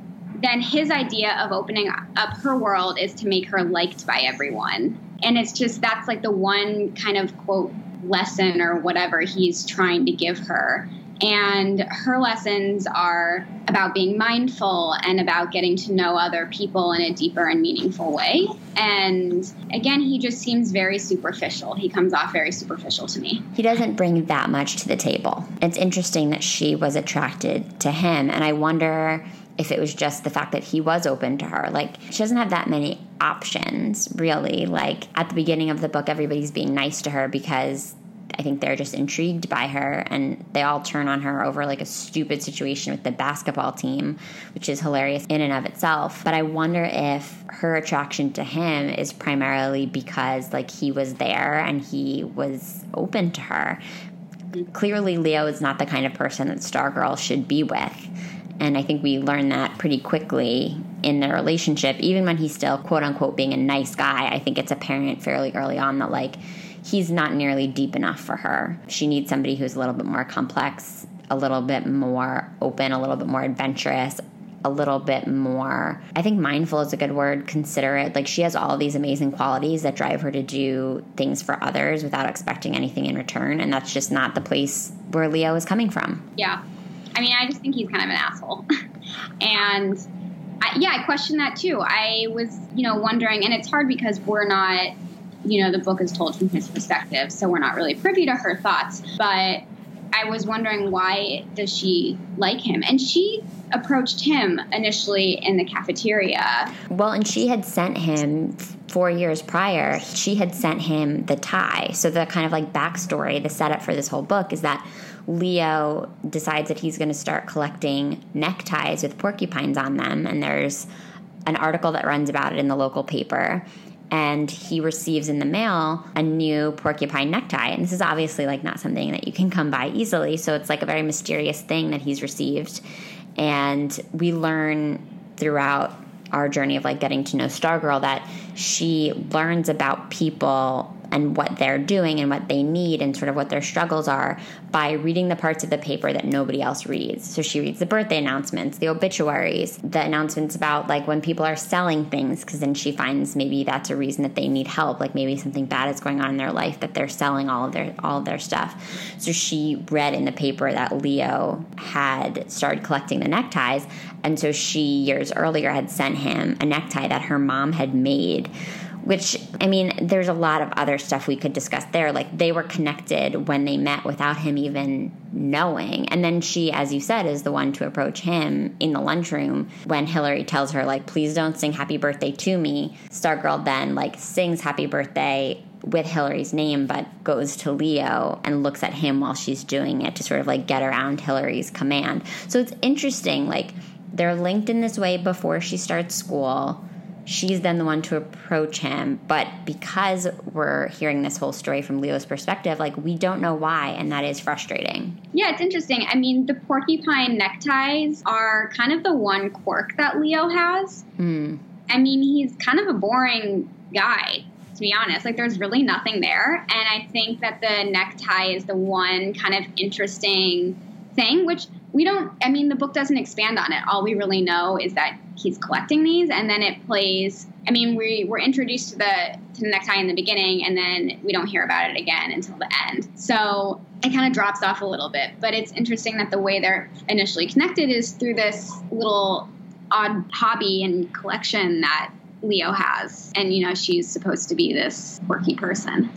then his idea of opening up her world is to make her liked by everyone. And it's just that's like the one kind of quote lesson or whatever he's trying to give her. And her lessons are about being mindful and about getting to know other people in a deeper and meaningful way. And again, he just seems very superficial. He comes off very superficial to me. He doesn't bring that much to the table. It's interesting that she was attracted to him. And I wonder if it was just the fact that he was open to her. Like, she doesn't have that many options, really. Like, at the beginning of the book, everybody's being nice to her because I think they're just intrigued by her and they all turn on her over like a stupid situation with the basketball team, which is hilarious in and of itself. But I wonder if her attraction to him is primarily because like he was there and he was open to her. Clearly, Leo is not the kind of person that Stargirl should be with. And I think we learned that pretty quickly in their relationship, even when he's still quote unquote being a nice guy. I think it's apparent fairly early on that like he's not nearly deep enough for her. She needs somebody who's a little bit more complex, a little bit more open, a little bit more adventurous, a little bit more i think mindful is a good word considerate like she has all these amazing qualities that drive her to do things for others without expecting anything in return and that's just not the place where leo is coming from yeah I mean, I just think he's kind of an asshole. and I, yeah, I question that too. I was, you know, wondering, and it's hard because we're not, you know, the book is told from his perspective, so we're not really privy to her thoughts. But I was wondering why does she like him? And she approached him initially in the cafeteria. Well, and she had sent him four years prior. She had sent him the tie. So the kind of like backstory, the setup for this whole book is that Leo decides that he's going to start collecting neckties with porcupines on them, and there's an article that runs about it in the local paper and he receives in the mail a new porcupine necktie. And this is obviously like not something that you can come by easily. So it's like a very mysterious thing that he's received. And we learn throughout our journey of like getting to know Stargirl that she learns about people and what they're doing and what they need and sort of what their struggles are by reading the parts of the paper that nobody else reads. So she reads the birthday announcements, the obituaries, the announcements about like when people are selling things, because then she finds maybe that's a reason that they need help. Like maybe something bad is going on in their life that they're selling all of their all of their stuff. So she read in the paper that Leo had started collecting the neckties, and so she years earlier had sent him a necktie that her mom had made which I mean, there's a lot of other stuff we could discuss there. Like they were connected when they met without him even knowing. And then she, as you said, is the one to approach him in the lunchroom when Hillary tells her, like, please don't sing happy birthday to me. Stargirl then like sings happy birthday with Hillary's name, but goes to Leo and looks at him while she's doing it to sort of like get around Hillary's command. So it's interesting. Like they're linked in this way before she starts school. She's then the one to approach him, but because we're hearing this whole story from Leo's perspective, like we don't know why, and that is frustrating. Yeah, it's interesting. I mean, the porcupine neckties are kind of the one quirk that Leo has. Mm. I mean, he's kind of a boring guy to be honest. Like, there's really nothing there. And I think that the necktie is the one kind of interesting thing, which we don't, I mean, the book doesn't expand on it. All we really know is that he's collecting these, and then it plays. I mean, we were introduced to the to the necktie in the beginning, and then we don't hear about it again until the end. So it kind of drops off a little bit. But it's interesting that the way they're initially connected is through this little odd hobby and collection that Leo has. And, you know, she's supposed to be this quirky person.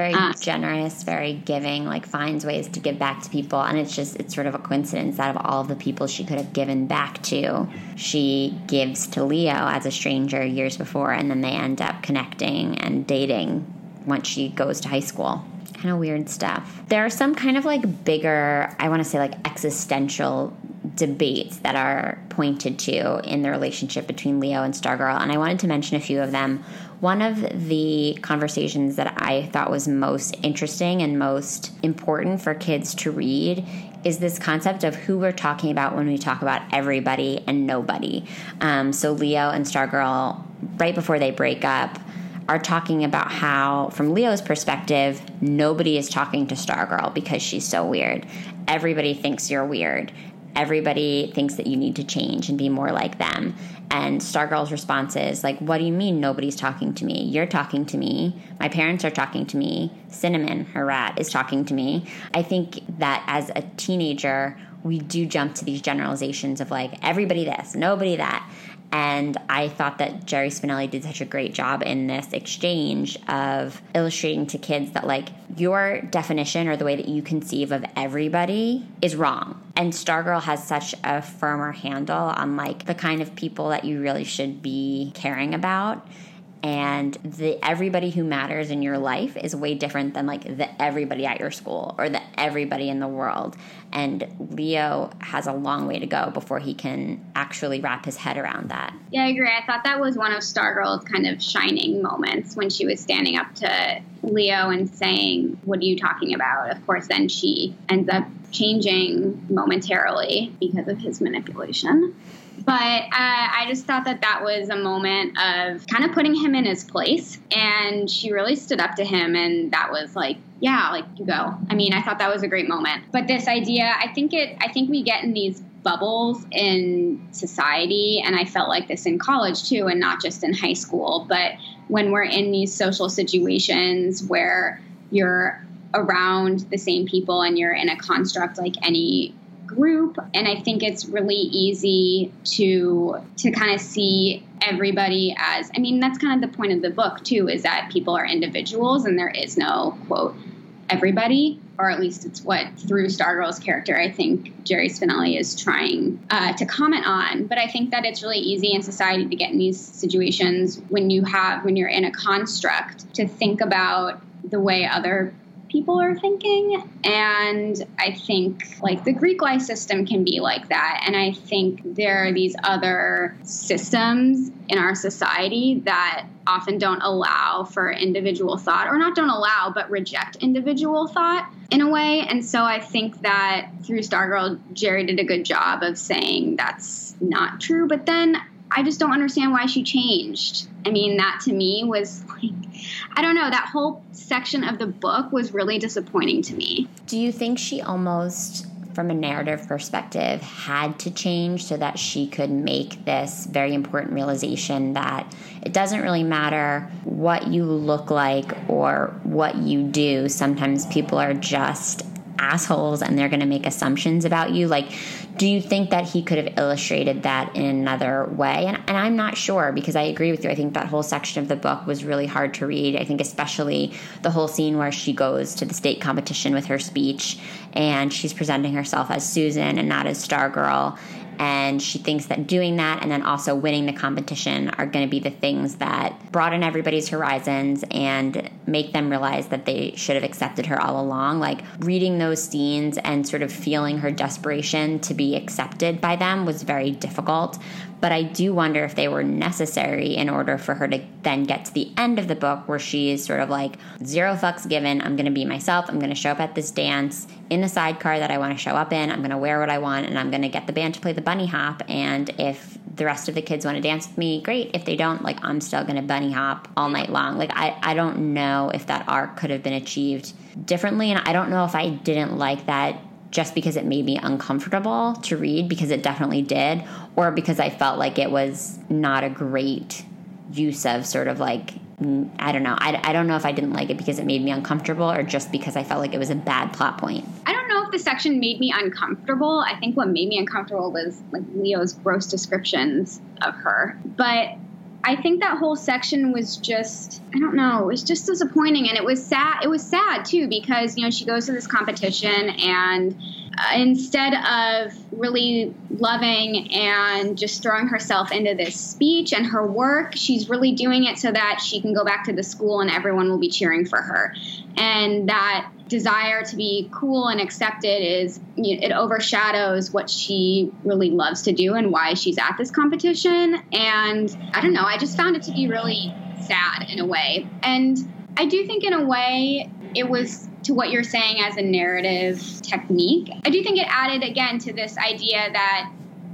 Very uh, generous, very giving, like finds ways to give back to people. And it's just, it's sort of a coincidence that of all the people she could have given back to, she gives to Leo as a stranger years before. And then they end up connecting and dating once she goes to high school kind of weird stuff. There are some kind of like bigger, I want to say like existential debates that are pointed to in the relationship between Leo and Stargirl, and I wanted to mention a few of them. One of the conversations that I thought was most interesting and most important for kids to read is this concept of who we're talking about when we talk about everybody and nobody. Um, so, Leo and Stargirl, right before they break up, are talking about how, from Leo's perspective, nobody is talking to Stargirl because she's so weird. Everybody thinks you're weird everybody thinks that you need to change and be more like them. And Stargirl's response is like, "What do you mean nobody's talking to me? You're talking to me. My parents are talking to me. Cinnamon, her rat, is talking to me." I think that as a teenager, we do jump to these generalizations of like everybody this, nobody that. And I thought that Jerry Spinelli did such a great job in this exchange of illustrating to kids that, like, your definition or the way that you conceive of everybody is wrong. And Stargirl has such a firmer handle on, like, the kind of people that you really should be caring about and the everybody who matters in your life is way different than like the everybody at your school or the everybody in the world. And leo has a long way to go before he can actually wrap his head around that. Yeah i agree. I thought that was one of stargirl's kind of shining moments when she was standing up to leo and saying what are you talking about? Of course then she ends up changing momentarily because of his manipulation but uh, I just thought that that was a moment of kind of putting him in his place. And she really stood up to him. And that was like, yeah, like you go. I mean, I thought that was a great moment. But this idea, I think it, I think we get in these bubbles in society. And I felt like this in college too, and not just in high school. But when we're in these social situations where you're around the same people and you're in a construct like any group and i think it's really easy to to kind of see everybody as i mean that's kind of the point of the book too is that people are individuals and there is no quote everybody or at least it's what through stargirl's character i think jerry spinelli is trying uh, to comment on. But i think that it's really easy in society to get in these situations when you have when you're in a construct to think about the way other people are thinking. And I think like the Greek life system can be like that. And I think there are these other systems in our society that often don't allow for individual thought, or not don't allow, but reject individual thought in a way. And so I think that through Stargirl, Jerry did a good job of saying that's not true. But then I just don't understand why she changed. I mean, that to me was like, I don't know, that whole section of the book was really disappointing to me. Do you think she almost, from a narrative perspective, had to change so that she could make this very important realization that it doesn't really matter what you look like or what you do? Sometimes people are just assholes and they're going to make assumptions about you. Like, do you think that he could have illustrated that in another way? And, and, I'm not sure because I agree with you. I think that whole section of the book was really hard to read. I think, especially the whole scene where she goes to the state competition with her speech and she's presenting herself as Susan and not as Stargirl. And she thinks that doing that and then also winning the competition are going to be the things that broaden everybody's horizons and make them realize that they should have accepted her all along. Like reading those scenes and sort of feeling her desperation to be accepted by them was very difficult. But I do wonder if they were necessary in order for her to then get to the end of the book where she is sort of like zero fucks given. I'm going to be myself. I'm going to show up at this dance in the sidecar that I want to show up in. I'm going to wear what I want and I'm going to get the band to play the bunny hop. And if the rest of the kids want to dance with me, great. If they don't, like I'm still going to bunny hop all night long. Like I, I don't know if that arc could have been achieved differently. And I don't know if I didn't like that just because it made me uncomfortable to read because it definitely did or because I felt like it was not a great use of sort of like I don't know. I, I don't know if I didn't like it because it made me uncomfortable or just because I felt like it was a bad plot point. I don't know if the section made me uncomfortable. I think what made me uncomfortable was like Leo's gross descriptions of her. But I think that whole section was just I don't know, it was just disappointing and it was sad it was sad too because you know she goes to this competition and Uh, instead of really loving and just throwing herself into this speech and her work, she's really doing it so that she can go back to the school and everyone will be cheering for her. And that desire to be cool and accepted is it overshadows what she really loves to do and why she's at this competition. And I don't know, I just found it to be really sad in a way. And I do think, in a way, it was to what you're saying as a narrative technique. I do think it added again to this idea that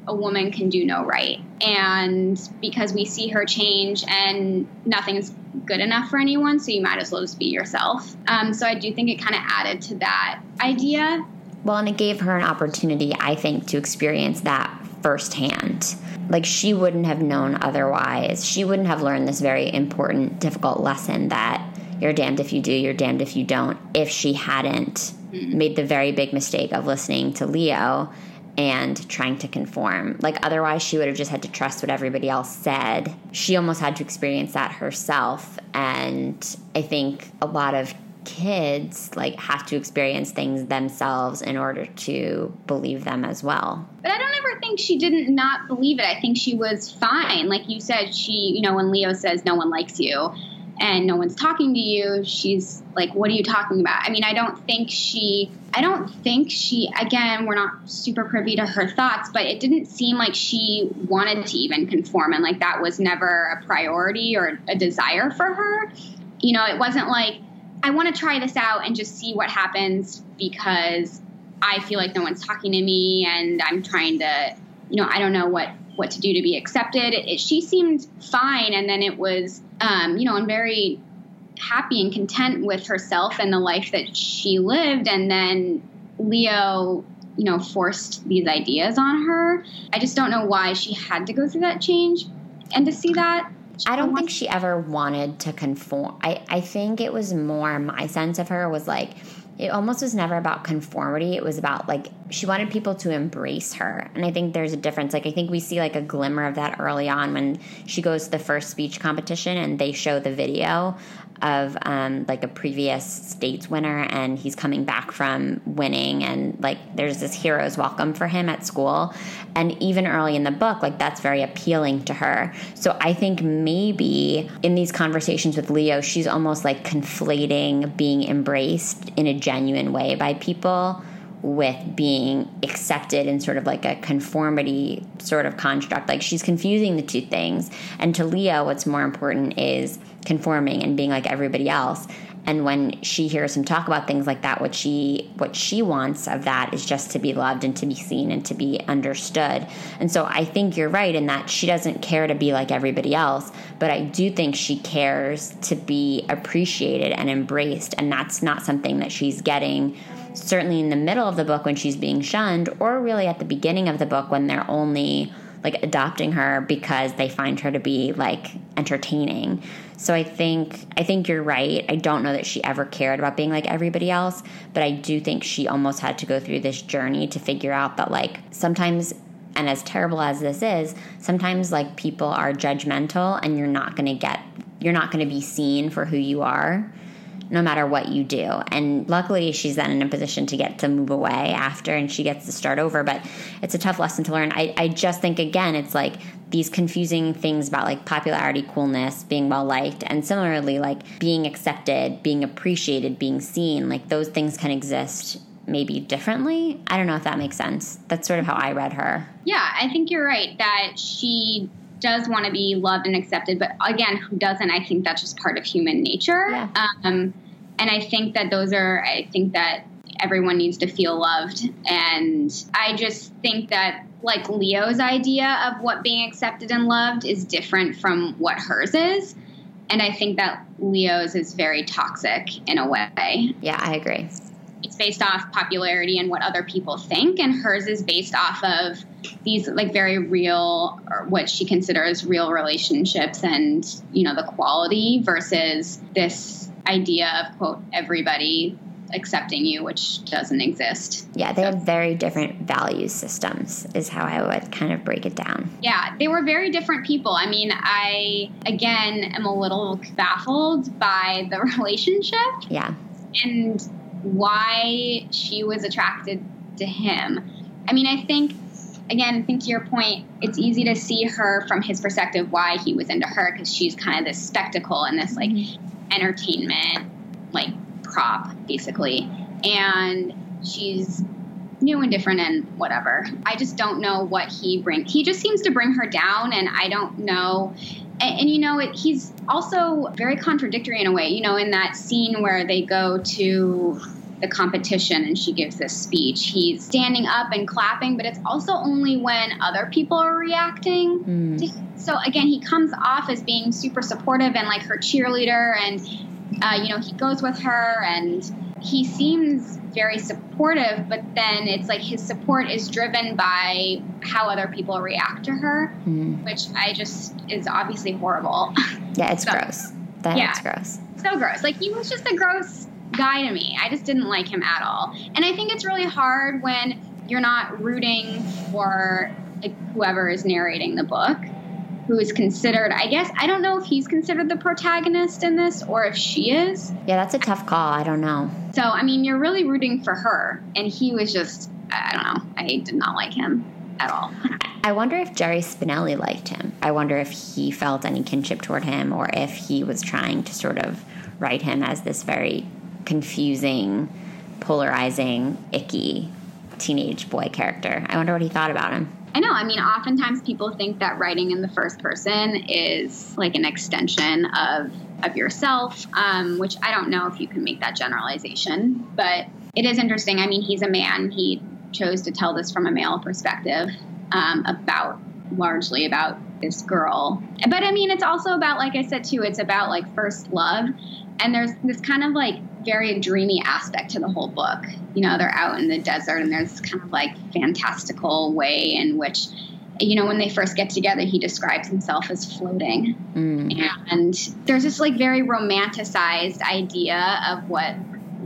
a woman can do no right. And because we see her change and nothing's good enough for anyone, so you might as well just be yourself. Um, so I do think it kind of added to that idea. Well, and it gave her an opportunity, I think, to experience that firsthand. Like she wouldn't have known otherwise. She wouldn't have learned this very important, difficult lesson that you're damned if you do, you're damned if you don't, if she hadn't mm-hmm. made the very big mistake of listening to Leo and trying to conform. Like, otherwise, she would have just had to trust what everybody else said. She almost had to experience that herself. And I think a lot of kids like have to experience things themselves in order to believe them as well. But I don't ever think she didn't not believe it. I think she was fine. Like you said, she, you know, when Leo says no one likes you, and no one's talking to you, she's like, What are you talking about? I mean, I don't think she, I don't think she, again, we're not super privy to her thoughts, but it didn't seem like she wanted to even conform and like that was never a priority or a desire for her. You know, it wasn't like, I want to try this out and just see what happens because I feel like no one's talking to me and I'm trying to, you know, I don't know what what to do to be accepted. It, it, she seemed fine, and then it was, um, you know, and very happy and content with herself and the life that she lived. And then Leo, you know, forced these ideas on her. I just don't know why she had to go through that change and to see that. I don't think she ever wanted to conform. I, I think it was more my sense of her was like, it almost was never about conformity. It was about like she wanted people to embrace her. And I think there's a difference. Like I think we see like a glimmer of that early on when she goes to the first speech competition and they show the video of um, like a previous states winner and he's coming back from winning and like there's this hero's welcome for him at school and even early in the book like that's very appealing to her so i think maybe in these conversations with leo she's almost like conflating being embraced in a genuine way by people with being accepted in sort of like a conformity sort of construct. Like she's confusing the two things. And to Leo, what's more important is conforming and being like everybody else. And when she hears him talk about things like that, what she what she wants of that is just to be loved and to be seen and to be understood. And so I think you're right in that she doesn't care to be like everybody else, but I do think she cares to be appreciated and embraced, and that's not something that she's getting certainly in the middle of the book when she's being shunned, or really at the beginning of the book when they're only like adopting her because they find her to be like entertaining. So I think I think you're right. I don't know that she ever cared about being like everybody else, but I do think she almost had to go through this journey to figure out that like sometimes and as terrible as this is, sometimes like people are judgmental and you're not going to get you're not going to be seen for who you are no matter what you do. And luckily, she's then in a position to get to move away after and she gets to start over. But it's a tough lesson to learn. I, I just think, again, it's like these confusing things about like popularity, coolness, being well liked, and similarly, like being accepted, being appreciated, being seen. Like those things can exist maybe differently. I don't know if that makes sense. That's sort of how I read her. Yeah, I think you're right that she does want to be loved and accepted, but again, who doesn't? I think that's just part of human nature. Yeah. Um, and I think that those are, I think that everyone needs to feel loved. And I just think that, like, Leo's idea of what being accepted and loved is different from what hers is. And I think that Leo's is very toxic in a way. Yeah, I agree it's based off popularity and what other people think, and hers is based off of these like very real or what she considers real relationships and you know the quality versus this idea of quote everybody accepting you, which doesn't exist. Yeah, they so. have very different value systems, is how I would kind of break it down. Yeah, they were very different people. I mean, I, again, am a little baffled by the relationship. Yeah. And why she was attracted to him. I mean, I think again, I think to your point, it's easy to see her from his perspective why he was into her because she's kind of this spectacle and this like mm-hmm. entertainment like prop basically, and she's new and different and whatever. I just don't know what he brings. He just seems to bring her down, and I don't know and, and you know, it, he's also very contradictory in a way. You know, in that scene where they go to the competition and she gives this speech. He's standing up and clapping, but it's also only when other people are reacting. Mm. So again, he comes off as being super supportive and like her cheerleader, and uh, you know he goes with her and he seems very supportive, but then it's like his support is driven by how other people react to her, mm. which I just is obviously horrible. Yeah, it's so, gross. That yeah, gross. So gross. Like he was just a gross guy to me. I just didn't like him at all. And I think it's really hard when you're not rooting for like whoever is narrating the book who is considered, I guess, I don't know if he's considered the protagonist in this or if she is. Yeah, that's a tough call. I don't know. So, I mean, you're really rooting for her. And he was just, I don't know, I did not like him at all. I wonder if Jerry Spinelli liked him. I wonder if he felt any kinship toward him or if he was trying to sort of write him as this very confusing, polarizing, icky teenage boy character. I wonder what he thought about him. I know. I mean, oftentimes people think that writing in the first person is like an extension of of yourself, um, which I don't know if you can make that generalization, but it is interesting. I mean, he's a man. He chose to tell this from a male perspective um, about largely about this girl. But I mean, it's also about, like I said too, it's about like first love. And there's this kind of like very dreamy aspect to the whole book. You know, they're out in the desert and there's kind of like fantastical way in which you know, when they first get together, he describes himself as floating. Mm. And there's this like very romanticized idea of what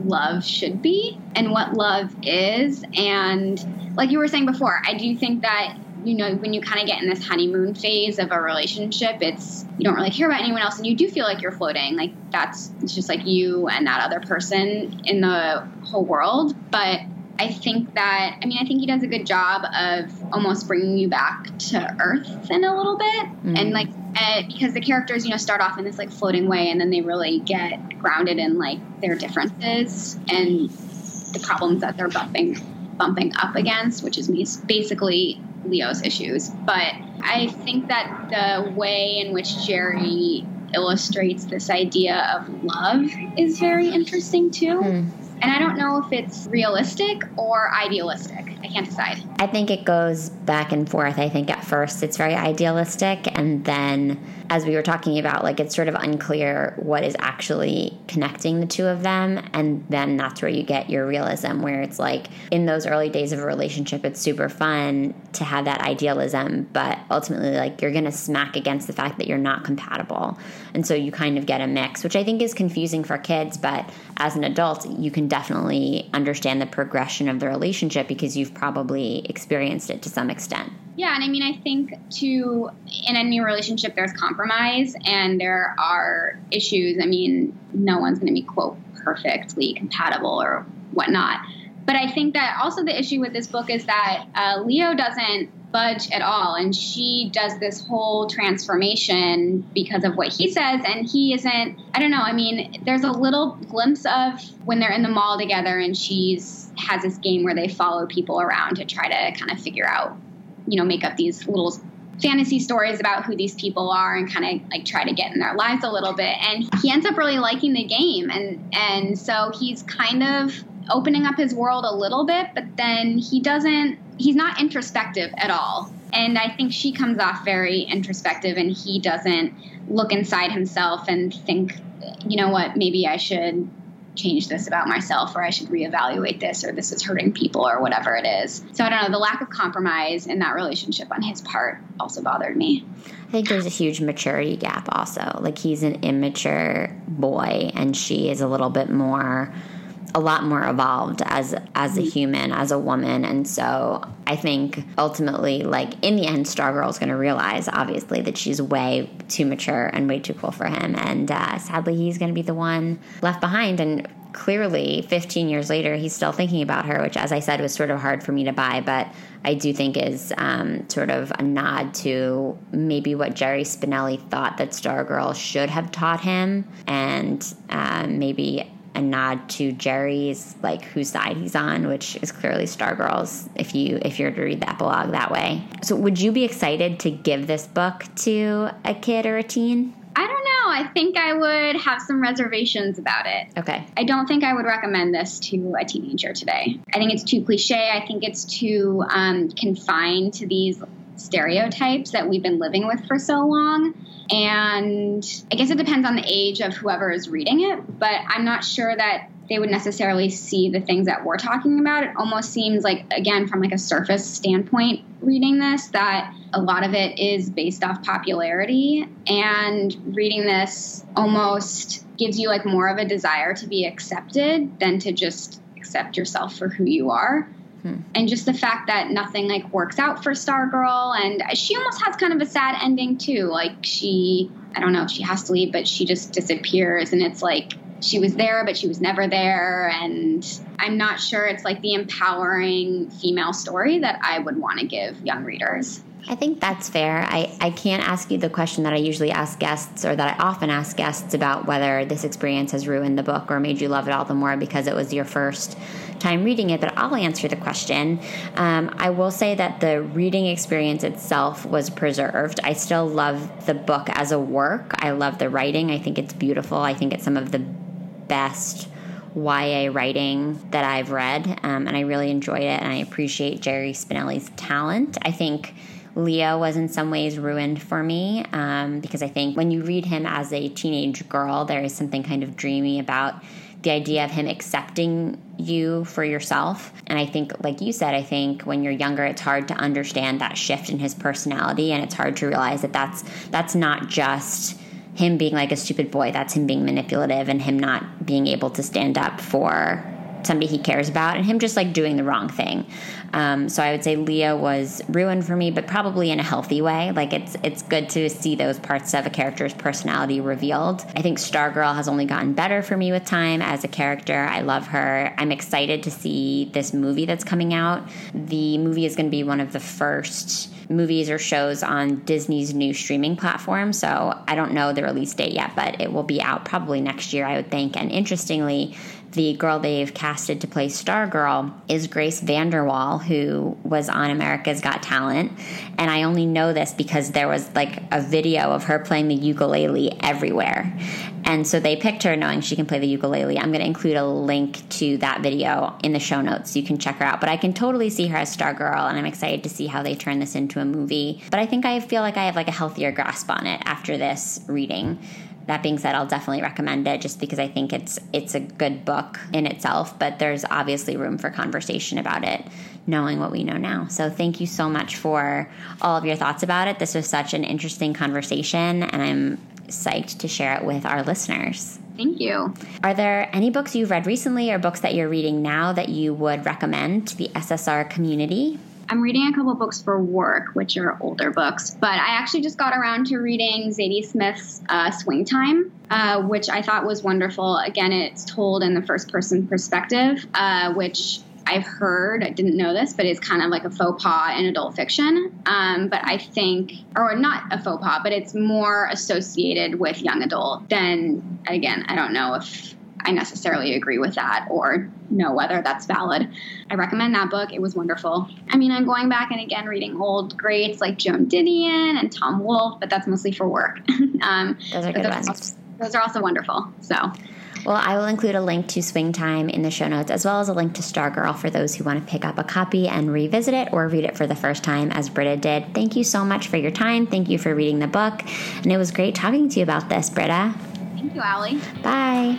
love should be and what love is. And like you were saying before, I do think that you know, when you kind of get in this honeymoon phase of a relationship, it's you don't really care about anyone else and you do feel like you're floating. Like that's it's just like you and that other person in the whole world. But I think that, I mean, I think he does a good job of almost bringing you back to earth in a little bit. Mm. And like, uh, because the characters, you know, start off in this like floating way and then they really get grounded in like their differences and the problems that they're bumping bumping up against, which is basically Leo's issues. But I think that the way in which Jerry illustrates this idea of love is very interesting too. Mm. And I don't know if it's realistic or idealistic. I can't decide. I think it goes back and forth. I think at first it's very idealistic, and then as we were talking about, like it's sort of unclear what is actually connecting the two of them. And then that's where you get your realism, where it's like in those early days of a relationship, it's super fun to have that idealism, but ultimately, like you're going to smack against the fact that you're not compatible. And so you kind of get a mix, which I think is confusing for kids, but as an adult, you can definitely understand the progression of the relationship because you've probably experienced it to some extent. Yeah, and I mean, I think to in any relationship, there's compromise and there are issues. I mean, no one's going to be quote perfectly compatible or whatnot. But I think that also the issue with this book is that uh, Leo doesn't budge at all. And she does this whole transformation because of what he says. And he isn't, I don't know. I mean, there's a little glimpse of when they're in the mall together and she's has this game where they follow people around to try to kind of figure out, you know, make up these little fantasy stories about who these people are and kind of like try to get in their lives a little bit and he ends up really liking the game and and so he's kind of opening up his world a little bit but then he doesn't he's not introspective at all. And I think she comes off very introspective and he doesn't look inside himself and think, you know what, maybe I should change this about myself or I should reevaluate this or this is hurting people or whatever it is. So I don't know, the lack of compromise in that relationship on his part also bothered me. I think there's a huge maturity gap also. Like he's an immature boy and she is a little bit more a lot more evolved as as a human, as a woman, and so I think ultimately, like in the end, Stargirl is going to realize, obviously, that she's way too mature and way too cool for him, and uh, sadly, he's going to be the one left behind. And clearly, 15 years later, he's still thinking about her, which, as I said, was sort of hard for me to buy, but I do think is um, sort of a nod to maybe what Jerry Spinelli thought that Stargirl should have taught him, and uh, maybe a nod to Jerry's like whose side he's on, which is clearly Stargirl's. If you if you're to read the epilogue that way, so would you be excited to give this book to a kid or a teen? I don't know. I think I would have some reservations about it. Okay. I don't think I would recommend this to a teenager today. I think it's too cliche. I think it's too um, confined to these stereotypes that we've been living with for so long. And I guess it depends on the age of whoever is reading it, but I'm not sure that they would necessarily see the things that we're talking about. It almost seems like, again, from like a surface standpoint, reading this, that a lot of it is based off popularity. And reading this almost gives you like more of a desire to be accepted than to just accept yourself for who you are. Hmm. And just the fact that nothing like works out for Stargirl, and she almost has kind of a sad ending too. Like she, I don't know, she has to leave, but she just disappears, and it's like she was there, but she was never there. And I'm not sure it's like the empowering female story that I would want to give young readers. I think that's fair. I, I can't ask you the question that I usually ask guests or that I often ask guests about whether this experience has ruined the book or made you love it all the more because it was your first time reading it, but I'll answer the question. Um, I will say that the reading experience itself was preserved. I still love the book as a work. I love the writing. I think it's beautiful. I think it's some of the best YA writing that I've read, um, and I really enjoyed it, and I appreciate Jerry Spinelli's talent. I think Leo was in some ways ruined for me um, because I think when you read him as a teenage girl, there is something kind of dreamy about the idea of him accepting you for yourself. And I think, like you said, I think when you're younger, it's hard to understand that shift in his personality, and it's hard to realize that that's that's not just him being like a stupid boy. That's him being manipulative and him not being able to stand up for somebody he cares about and him just like doing the wrong thing. Um, so I would say Leo was ruined for me, but probably in a healthy way. Like it's it's good to see those parts of a character's personality revealed. I think Stargirl has only gotten better for me with time as a character. I love her. I'm excited to see this movie that's coming out. The movie is going to be one of the first movies or shows on Disney's new streaming platform. So I don't know the release date yet, but it will be out probably next year, I would think. And interestingly, the girl they've casted to play Stargirl is Grace VanderWaal, who was on America's Got Talent. And I only know this because there was like a video of her playing the ukulele everywhere. And so they picked her knowing she can play the ukulele. I'm going to include a link to that video in the show notes so you can check her out. But I can totally see her as Stargirl, and I'm excited to see how they turn this into a movie. But I think I feel like I have like a healthier grasp on it after this reading that being said, I'll definitely recommend it just because I think it's it's a good book in itself, but there's obviously room for conversation about it knowing what we know now. So thank you so much for all of your thoughts about it. This was such an interesting conversation and I'm psyched to share it with our listeners. Thank you. Are there any books you've read recently or books that you're reading now that you would recommend to the SSR community? I'm reading a couple books for work, which are older books, but I actually just got around to reading Zadie Smith's uh, Swing Time, uh, which I thought was wonderful. Again, it's told in the first person perspective, uh, which I've heard, I didn't know this, but it's kind of like a faux pas in adult fiction. Um, but I think, or not a faux pas, but it's more associated with young adult than, again, I don't know if I necessarily agree with that or know whether that's valid. I recommend that book. It was wonderful. I mean, I'm going back and again reading old greats like Joan Didion and Tom Wolfe, but that's mostly for work. um, those are good those ones. Are, those are also wonderful. So. Well, I will include a link to Swing Time in the show notes, as well as a link to Stargirl for those who want to pick up a copy and revisit it or read it for the first time, as Britta did. Thank you so much for your time. Thank you for reading the book. And it was great talking to you about this, Britta. Thank you, Alli. Bye.